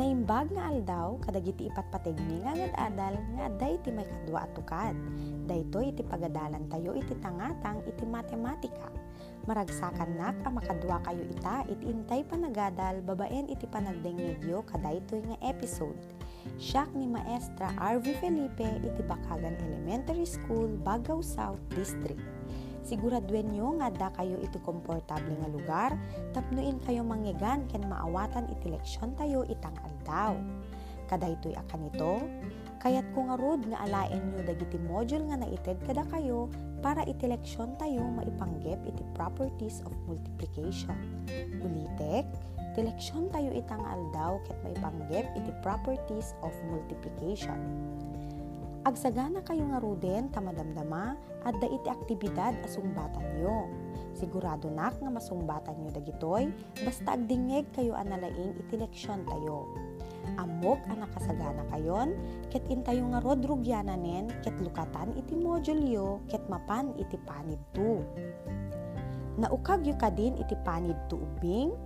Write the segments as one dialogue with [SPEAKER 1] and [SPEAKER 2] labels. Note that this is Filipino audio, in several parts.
[SPEAKER 1] Naimbag nga aldaw kadagiti ipatpategmi nga ngad adal nga day iti may kadwa at tukad. Dayto iti pagadalan tayo iti tangatang iti matematika. Maragsakan nak ang makadwa kayo ita iti intay panagadal babaen iti panagdengegyo kadaytoy nga episode. Siyak ni Maestra RV Felipe iti Bakagan Elementary School, Bagaw South District. Siguradwen nyo nga da kayo iti komportable nga lugar, tapnuin kayo mangyagan ken maawatan iti leksyon tayo itang aldaw. Kadaytoy akan ito, kayat ko nga rod nga alaen nyo dagiti module nga naited kada kayo para iti leksyon tayo maipanggep iti properties of multiplication. Ulitek, ti leksyon tayo itang aldaw ket maipanggep iti properties of multiplication. Agsagana kayo nga ruden tamadamdama at da iti aktibidad asumbatan nyo. Sigurado nak nga masumbatan nyo dagitoy basta agdingeg kayo analaing iti leksyon tayo. Amok ang nakasagana kayon, ket intayo nga rod rugyananen, ket lukatan iti modulyo, ket mapan iti panid tu. Naukag yu kadin iti panid tu ubing,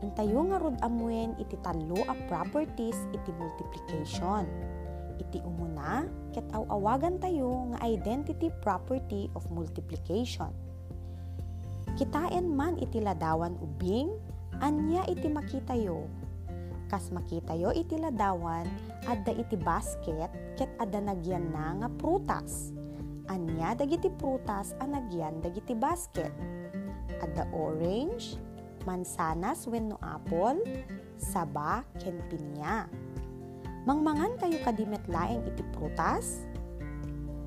[SPEAKER 1] intayo nga rod amuen iti talo a properties iti multiplication iti umuna ket aw-awagan tayo nga identity property of multiplication. Kitaen man iti ladawan ubing, anya iti makitayo. Kas makitayo iti ladawan, adda iti basket ket adda nagyan na nga prutas. Anya dagiti prutas a nagyan dagiti basket. Adda orange, mansanas wenno apple, saba ken pinya. Mangmangan kayo kadimet laeng iti prutas?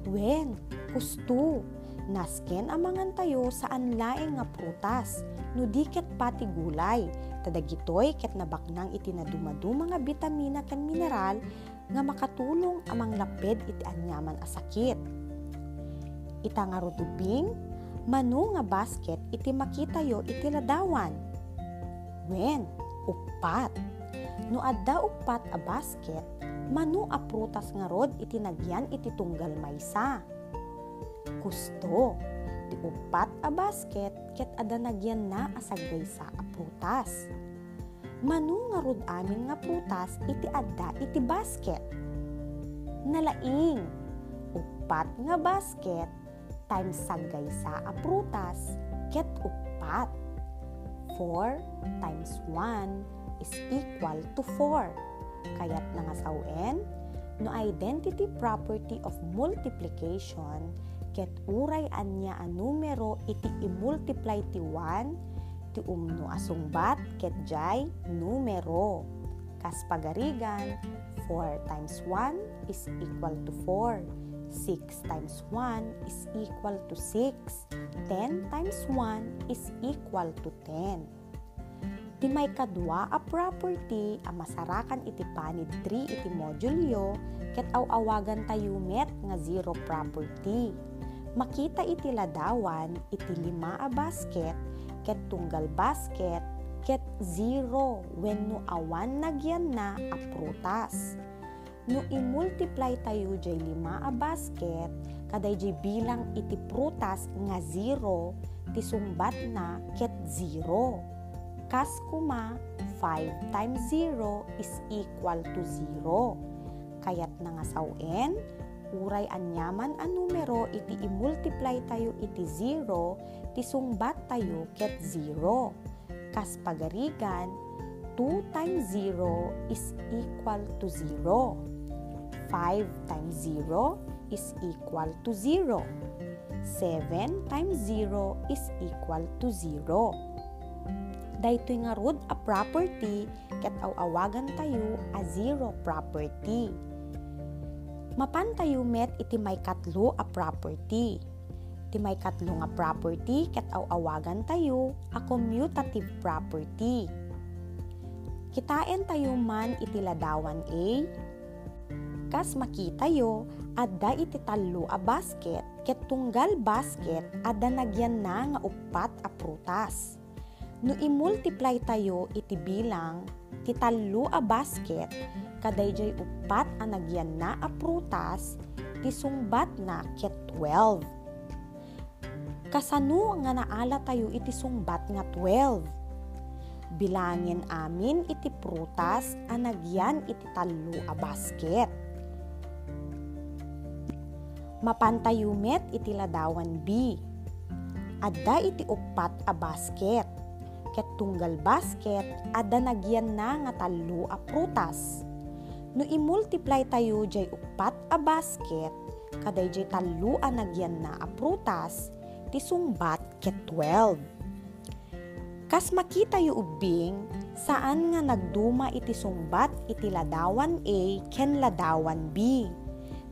[SPEAKER 1] Wen, kusto. Nasken amangan tayo saan laeng nga prutas. No diket pati gulay. Tadagitoy ket nabaknang iti naduma-duma nga bitamina ken mineral nga makatulong amang laped iti anyaman a sakit. Ita nga rutubing, manu nga basket iti makitayo iti ladawan. Wen, upat No adda upat a basket, manu a prutas nga rod iti nagyan iti tunggal maysa. Kusto, ti upat a basket ket adda nagyan na asagaysa a prutas. Manu nga rod amin nga prutas iti adda iti basket. Nalaing, upat nga basket times sagaysa a prutas ket upat. 4 times 1 is equal to 4. Kaya't nangasawen, no identity property of multiplication, ket uray anya a numero iti i-multiply ti 1, ti umno asungbat ket jay numero. Kas pagarigan, 4 times 1 is equal to 4. 6 times 1 is equal to 6. 10 times 1 is equal to 10 Ti may kadwa a property a masarakan iti panid 3 iti modulyo ket aw-awagan tayo met nga zero property. Makita iti ladawan iti lima a basket ket tunggal basket ket zero when no awan nagyan na a prutas. No i-multiply tayo jay lima a basket kaday jay bilang iti prutas nga zero ti sumbat na ket zero kas kuma 5 times 0 is equal to 0. Kaya't nangasawen, uray anyaman a numero iti i-multiply tayo iti 0, ti sungbat tayo ket 0. Kas pagarigan, 2 times 0 is equal to 0. 5 times 0 is equal to 0. 7 times 0 is equal to 0 daytoy nga rod a property ket aw-awagan tayo a zero property. Mapan tayo met iti may katlo a property. Iti may katlo nga property ket aw-awagan tayo a commutative property. Kitain tayo man iti ladawan A, kas makita yo adda iti talo a basket ket tunggal basket adda nagyan na nga upat a prutas No i-multiply tayo iti bilang ti talo a basket kaday jay upat a nagyan na a prutas ti sungbat na ket 12. Kasano nga naala tayo iti sungbat nga 12? Bilangin amin iti prutas anagyan iti talo a basket. Mapantayumet iti ladawan B. Adda iti upat a basket. Ket tunggal basket adda nagyan na nga talo a prutas. No i-multiply tayo jay upat a basket, kaday jay talo a nagyan na a prutas, ti sumbat ket 12. Kas makita yu ubing, saan nga nagduma iti sumbat iti ladawan A ken ladawan B.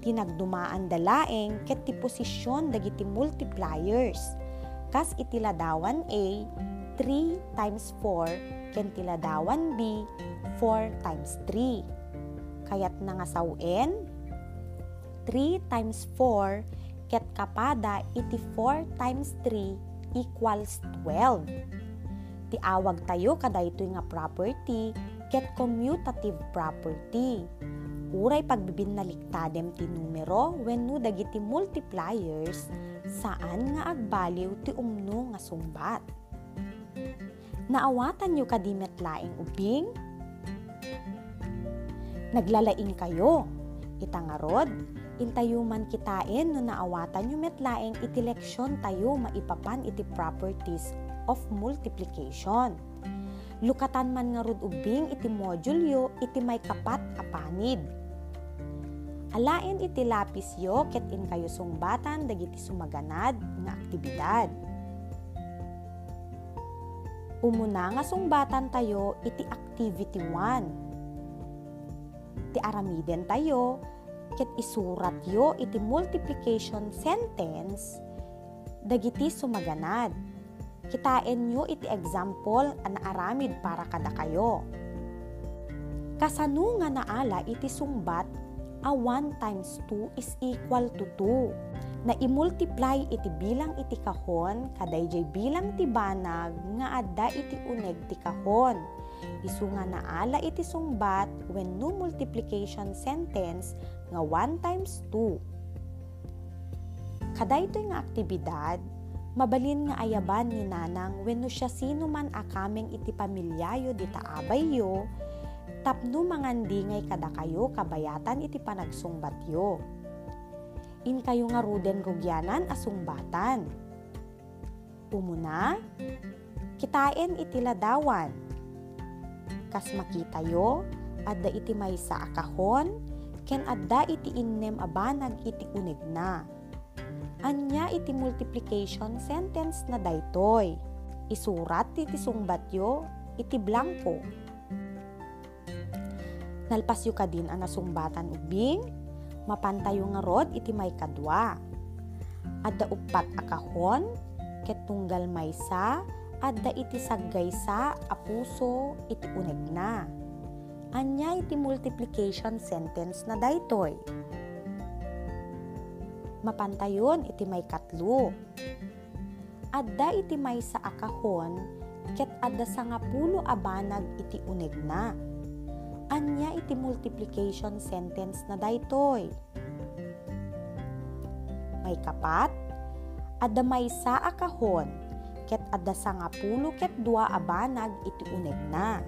[SPEAKER 1] Tinagdumaan dalaeng ket ti posisyon dagiti multipliers. Kas iti ladawan A, 3 times 4 ken ti ladawan B, 4 times 3 kayat nangasawen 3 times 4 ket kapada iti 4 times 3 equals 12. Ti awag tayo kada ito nga property ket commutative property. Uray pagbibinaliktadem ti numero wenno dagiti multipliers saan nga agbaliw ti umno nga sumbat. Naawatan nyo kadimet laing ubing? Naglalaing kayo. Itangarod, intayo man kitain no naawatan nyo metlaeng iti leksyon tayo maipapan iti properties of multiplication. Lukatan man nga rod ubing iti modulyo iti may kapat apanid. Alain iti lapis yo ket in kayo sungbatan dagiti sumaganad nga aktibidad. Umuna nga sungbatan tayo iti activity 1 ti aramiden tayo, ket isurat yo iti multiplication sentence, dagiti sumaganad. Kitain nyo iti example an aramid para kada kayo. Kasano nga naala iti sumbat a 1 times 2 is equal to 2 na i-multiply iti bilang iti kahon kaday jay bilang ti banag nga adda iti uneg ti kahon Isu nga naala iti sungbat when no multiplication sentence nga 1 times 2. Kadaytoy nga aktibidad, mabalin nga ayaban ni nanang when no siya sino man akameng iti pamilyayo di taabay yo, tapno mangandi ngay kada kayo kabayatan iti panagsungbat yo. In kayo nga ruden rugyanan asungbatan. Umuna, kitain iti ladawan kas makita yo, adda iti may sa akahon, ken adda iti innem abanag iti unig na. Anya iti multiplication sentence na daytoy. Isurat iti sungbat yo, iti blanco. Nalpas yu kadin ang nasungbatan ubing, mapantayo nga rod iti may kadwa. Adda upat akahon, ket tunggal may sa, adda iti saggaysa a puso iti uneg na. Anya iti multiplication sentence na daytoy. Mapantayon iti may katlo. Adda iti may sa akahon ket adda sa nga pulo abanag iti uneg na. Anya iti multiplication sentence na daytoy. May kapat, adda may sa akahon ket adda nga pulo ket dua abanag iti uneg na.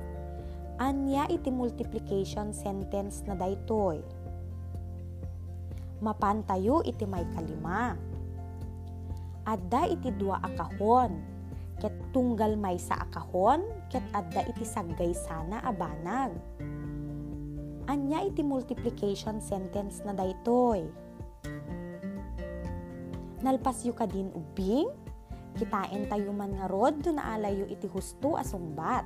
[SPEAKER 1] Anya iti multiplication sentence na daytoy. Mapantayo iti may kalima. Adda iti dua akahon, ket tunggal may sa akahon, ket adda iti saggay sana abanag. Anya iti multiplication sentence na daytoy. Nalpas yu kadin ubing, Kitain tayo man nga rod do naalayo iti husto asungbat.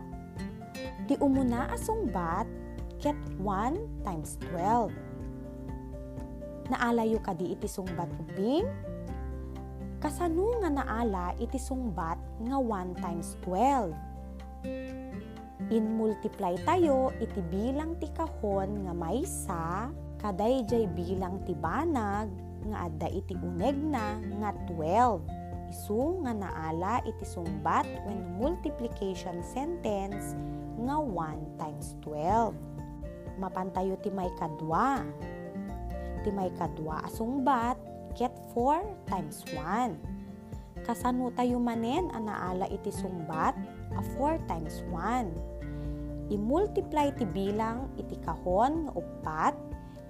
[SPEAKER 1] Di umuna asungbat ket 1 times 12. Naalayo ka di iti sungbat ubing? Kasano nga naala iti sungbat nga 1 times 12? In multiply tayo iti bilang ti kahon nga may sa kaday jay bilang ti banag nga adda iti uneg na nga 12 isu nga naala iti sumbat when multiplication sentence nga 1 times 12. Mapantayo ti may kadwa. Ti may kadwa asungbat ket 4 times 1. Kasano tayo manen ang naala iti sumbat a 4 times 1. I-multiply ti bilang iti kahon nga upat,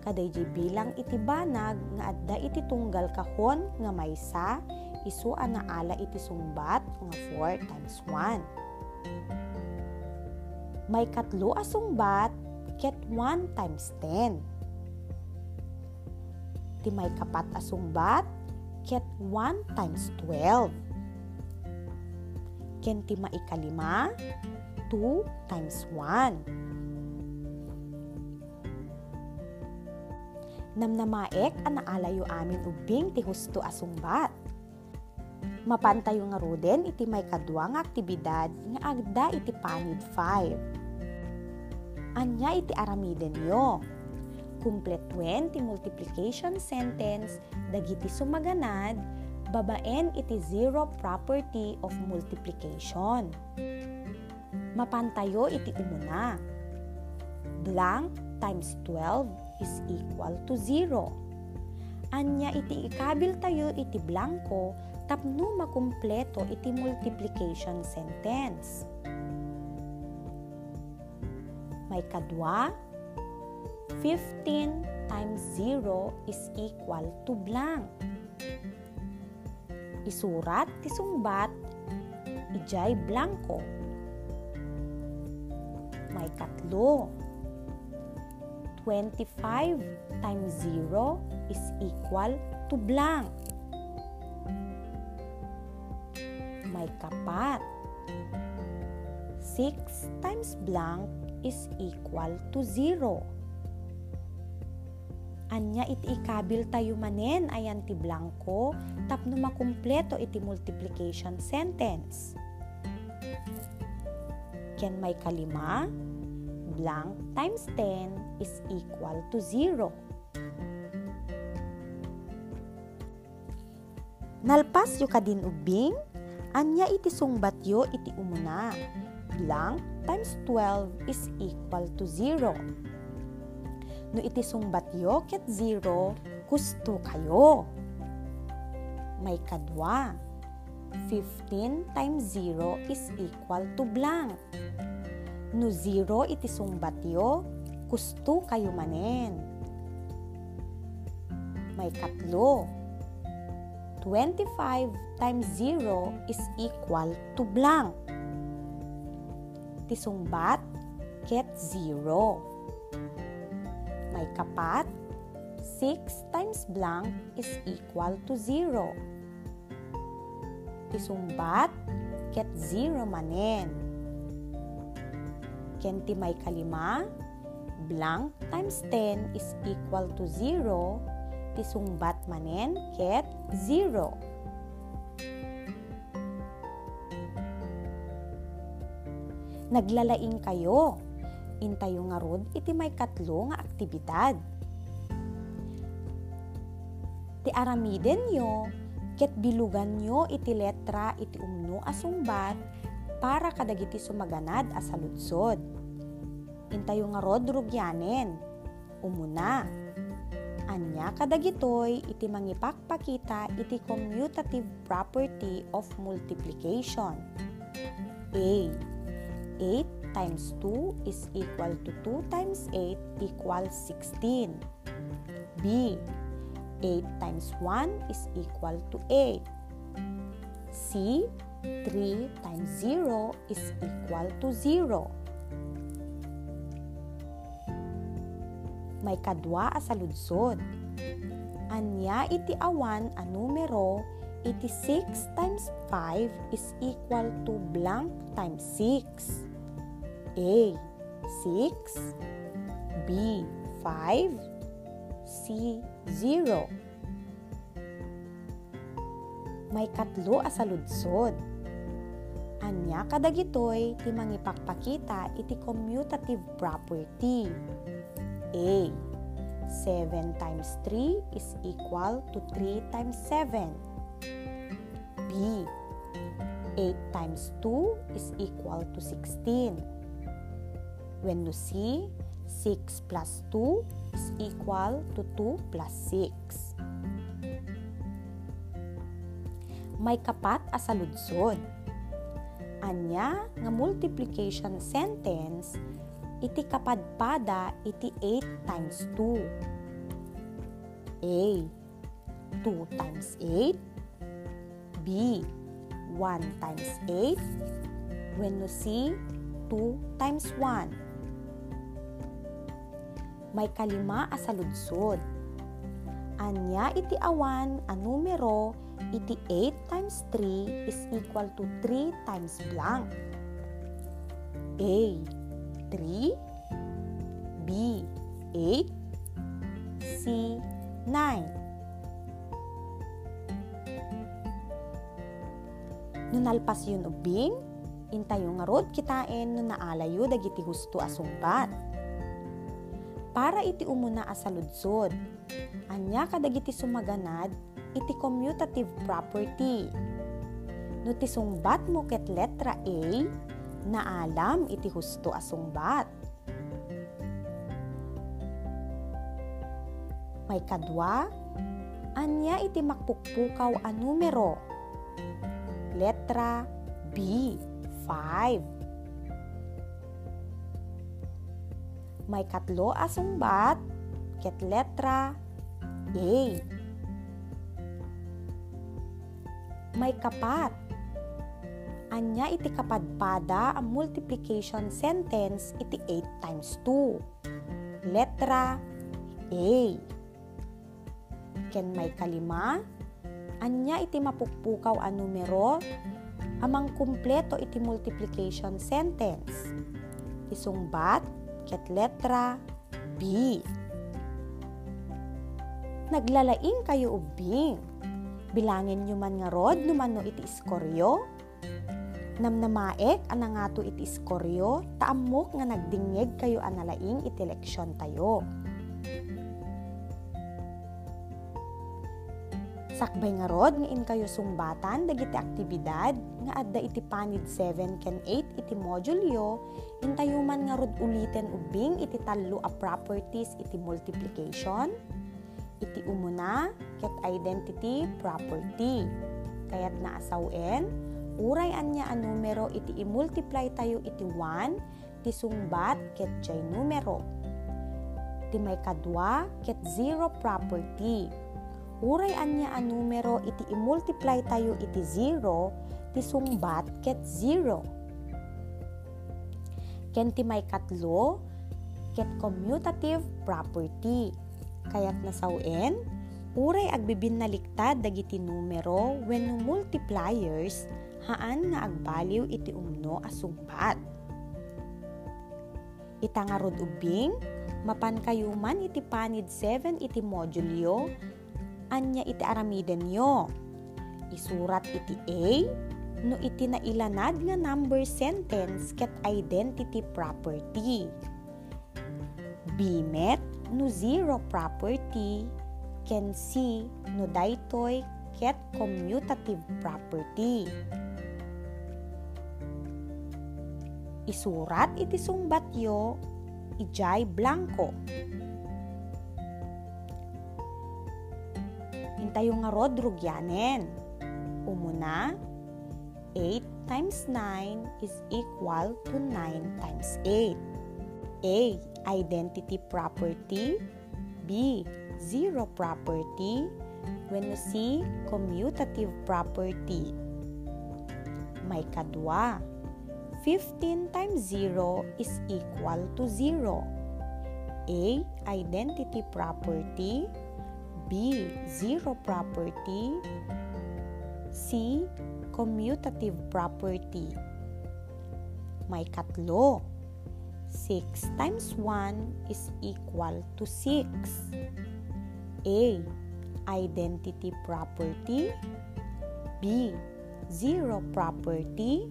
[SPEAKER 1] kaday bilang iti banag nga adda iti tunggal kahon nga maysa, isuan na ala iti sumbat nga 4 times 1. May katlo a sumbat, ket 1 times 10. Ti may kapat a sumbat, ket 1 times 12 ken ti maikalima, 2 times 1. Namnamaek ang naalayo amin ubing ti husto asungbat. Mapantayo nga ruden iti may kadwa nga aktibidad nga agda iti panid 5. Anya iti aramiden yo. Kumpletuen ti multiplication sentence dagiti sumaganad babaen iti zero property of multiplication. Mapantayo iti umuna. Blank times 12 is equal to 0. Anya iti ikabil tayo iti blanco tapno makumpleto iti multiplication sentence. May kadwa, 15 times 0 is equal to blank isurat ti sungbat ijay blanco. May katlo. 25 times 0 is equal to blank. May kapat. 6 times blank is equal to 0 anya iti ikabil tayo manen ayan ti blanco tapno makumpleto iti multiplication sentence. Ken may kalima, blank times 10 is equal to 0. Nalpas yu kadin ubing, anya iti sungbat yo iti umuna. Blank times 12 is equal to 0 no iti sungbatyo ket zero, gusto kayo. May kadwa. 15 times 0 is equal to blank. No 0 iti sungbatyo, gusto kayo manen. May katlo. 25 times 0 is equal to blank. Tisungbat, ket 0 may kapat, 6 times blank is equal to 0. Isumbat, ket 0 manen. Kenti may kalima, blank times 10 is equal to 0. Tisungbat manen, ket 0. Naglalaing kayo intayo nga rod iti may katlo nga aktibidad. Ti aramiden nyo, ket bilugan nyo iti letra iti umno asumbat para kadagiti sumaganad a saludsod. Intayo nga rod rugyanen. Umuna, anya kadagitoy iti mangipakpakita iti commutative property of multiplication. A. 8 times 2 is equal to 2 times 8 equals 16. B. 8 times 1 is equal to 8. C. 3 times 0 is equal to 0. May kadwa sa. Anya iti awan a numero iti 6 times 5 is equal to blank times 6. A. 6 B. 5 C. 0 May katlo asaludsod. Anya kadagitoy ti mangipakpakita iti commutative property. A. 7 times 3 is equal to 3 times 7. B. 8 times 2 is equal to 16. When you see 6 plus 2 is equal to 2 plus 6. May kapat asaludsod. Anya nga multiplication sentence iti kapadpada iti 8 times 2. A. 2 times 8. B. 1 times 8. When you see 2 times 1. May kalima asaludsod. Anya iti awan a numero iti 8 times 3 is equal to 3 times blank. A. 3 B. 8 C. 9 Nunalpas yun ubing, intayo nga rod kitain no naalayo dagiti gusto asungbat. Para iti umuna asaludsod, anya kadagiti sumaganad iti commutative property. No ti sungbat mo ket letra A, naalam iti husto asungbat. May kadwa, anya iti makpukpukaw a numero. Letra B, 5. May katlo asungbat, ket letra A. May kapat, anya iti kapadpada ang multiplication sentence iti 8 times 2. Letra A. Ken may kalima, anya iti mapukpukaw a numero amang kumpleto iti multiplication sentence. Isungbat ket letra B. Naglalaing kayo ubing. Bilangin nyo man nga rod no man no iti iskoryo namnamaek ana nga to iti iskoryo, taamok nga nagdingeg kayo analaing iti leksyon tayo. Sakbay nga rod nga in kayo sumbatan dagiti aktibidad nga adda iti panid 7 ken 8 iti modulyo intayo man nga rod uliten ubing iti tallo a properties iti multiplication. Iti umuna identity property kayat naasawen uray anya a numero iti i-multiply tayo iti 1 ti sungbat ket jay numero. Ti may kadwa ket zero property. Uray anya a numero iti i-multiply tayo iti 0 ti sungbat ket 0. Ken ti may katlo ket commutative property. Kayat nasawen, uray agbibin naliktad dagiti numero when multipliers haan nga agbaliw iti umno asungpat. Itangarod ubing, mapan kayuman iti panid 7 iti modulyo, anya iti aramiden nyo. Isurat iti A, no iti nailanad nga number sentence ket identity property. B met no zero property can C no daytoy ket commutative property. Isurat iti sungbatyo, ijay blanco. Intayo nga rod rugyanen. Umuna, 8 times 9 is equal to 9 times 8. A. Identity property. B. Zero property. When see commutative property. May kadwa 15 times 0 is equal to 0. A. Identity property B. Zero property C. Commutative property May katlo 6 times 1 is equal to 6 A. Identity property B. Zero property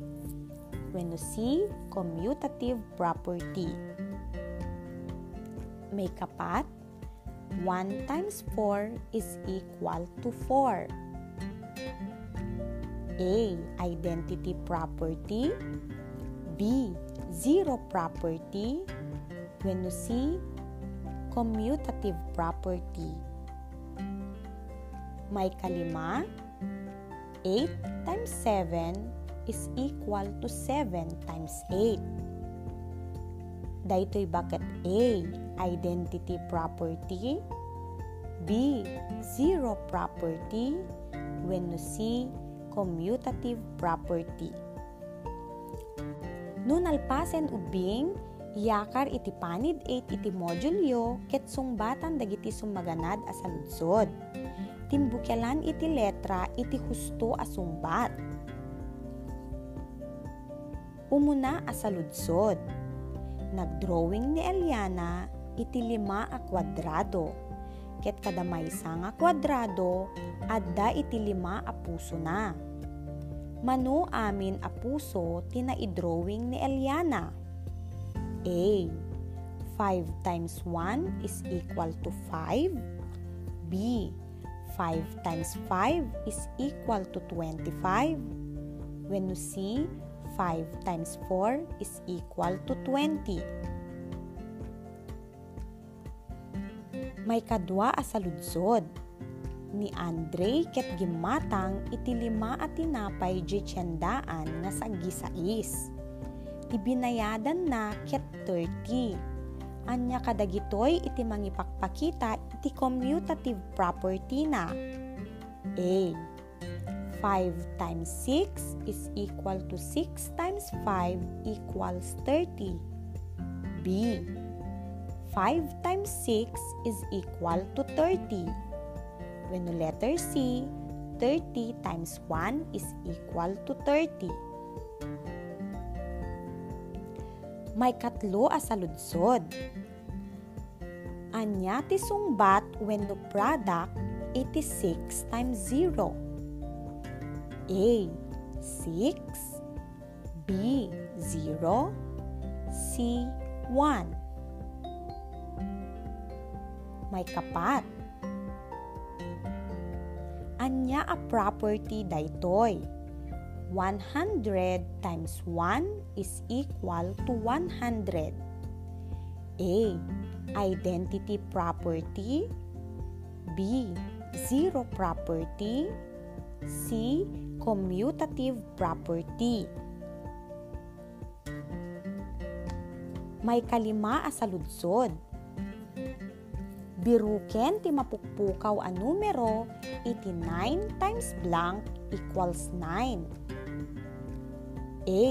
[SPEAKER 1] when you see commutative property. May kapat, 1 times 4 is equal to 4. A. Identity property B. Zero property when you see commutative property. May kalima, 8 times 7 is equal to 7 times 8. Daytoy bakit A, identity property, B, zero property, when C, commutative property. Nun alpasen ubing, Yakar iti panid 8 iti modulyo ket sungbatan dagiti sumaganad a saludsod. Timbukyalan iti letra iti husto a sungbat. Umuna a saludsod. Nagdrawing ni Eliana iti lima a kwadrado. Ket kada maysa nga kwadrado adda iti lima a puso na. Mano amin a puso tina-drawing ni Eliana A. 5 times 1 is equal to 5. B. 5 times 5 is equal to 25. When you see 5 times 4 is equal to 20. May kadwa asaludsod ni Andre ket gimatang iti lima at tinapay di tiyandaan nga sagisais ti binayadan na ket 30. Anya kadagitoy iti mangipakpakita iti commutative property na. A. 5 times 6 is equal to 6 times 5 equals 30. B. 5 times 6 is equal to 30. When the letter C, 30 times 1 is equal to 30. may katlo a saludsod. Anya ti when the product 86 times 0. A. 6 B. 0 C. 1 May kapat. Anya a property daytoy 100 times 1 is equal to 100. A. Identity property. B. Zero property. C. Commutative property. May kalima asaludsod. Biruken ti mapukpukaw a numero iti 9 times blank equals 9. A.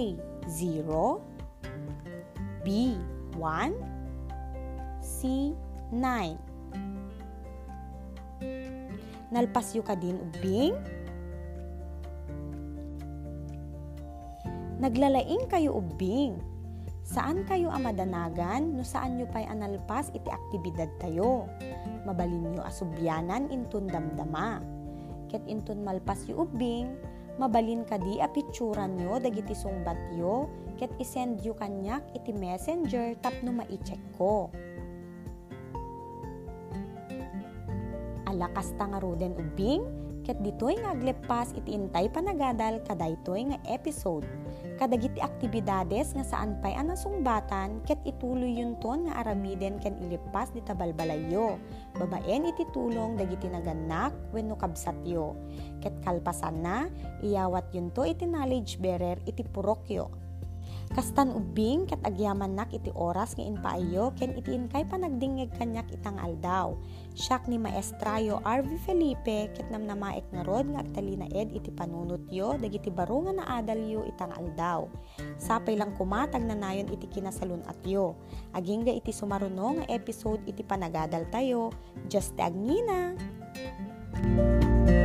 [SPEAKER 1] 0 B. 1 C. 9 Nalpasyo ka din ubing? Naglalaing kayo ubing. Saan kayo amadanagan no saan nyo pa'y analpas iti aktibidad tayo? Mabalin nyo asubyanan intun damdama. Ket intun malpas yu ubing, mabalin kadi a picturan nyo dagiti sungbat yo ket isend yu kanyak iti messenger tapno ma-check ko. Alakas ta nga ubing ket ditoy nga aglepas iti intay panagadal kadaytoy nga episode? Kadagiti aktibidades nga saan pay ana sungbatan ket ituloy yun ton nga aramiden ken ilipas di tabalbalayo. Babaen iti tulong dagiti naganak wenno kabsatyo. Ket kalpasan na iyawat yun to iti knowledge bearer iti purokyo Kastan ubing ket agyaman nak iti oras nga inpaayo ken iti inkay panagdingeg kanyak itang aldaw. Siyak ni Maestrayo RV Felipe ket namnamaek nga rod nga agtalina ed iti panunot yo dagiti baro nga naadal yo itang aldaw. Sapay lang kumatag na nayon iti kinasalun at yo. Aging iti sumaruno nga episode iti panagadal tayo. Just agnina! thank you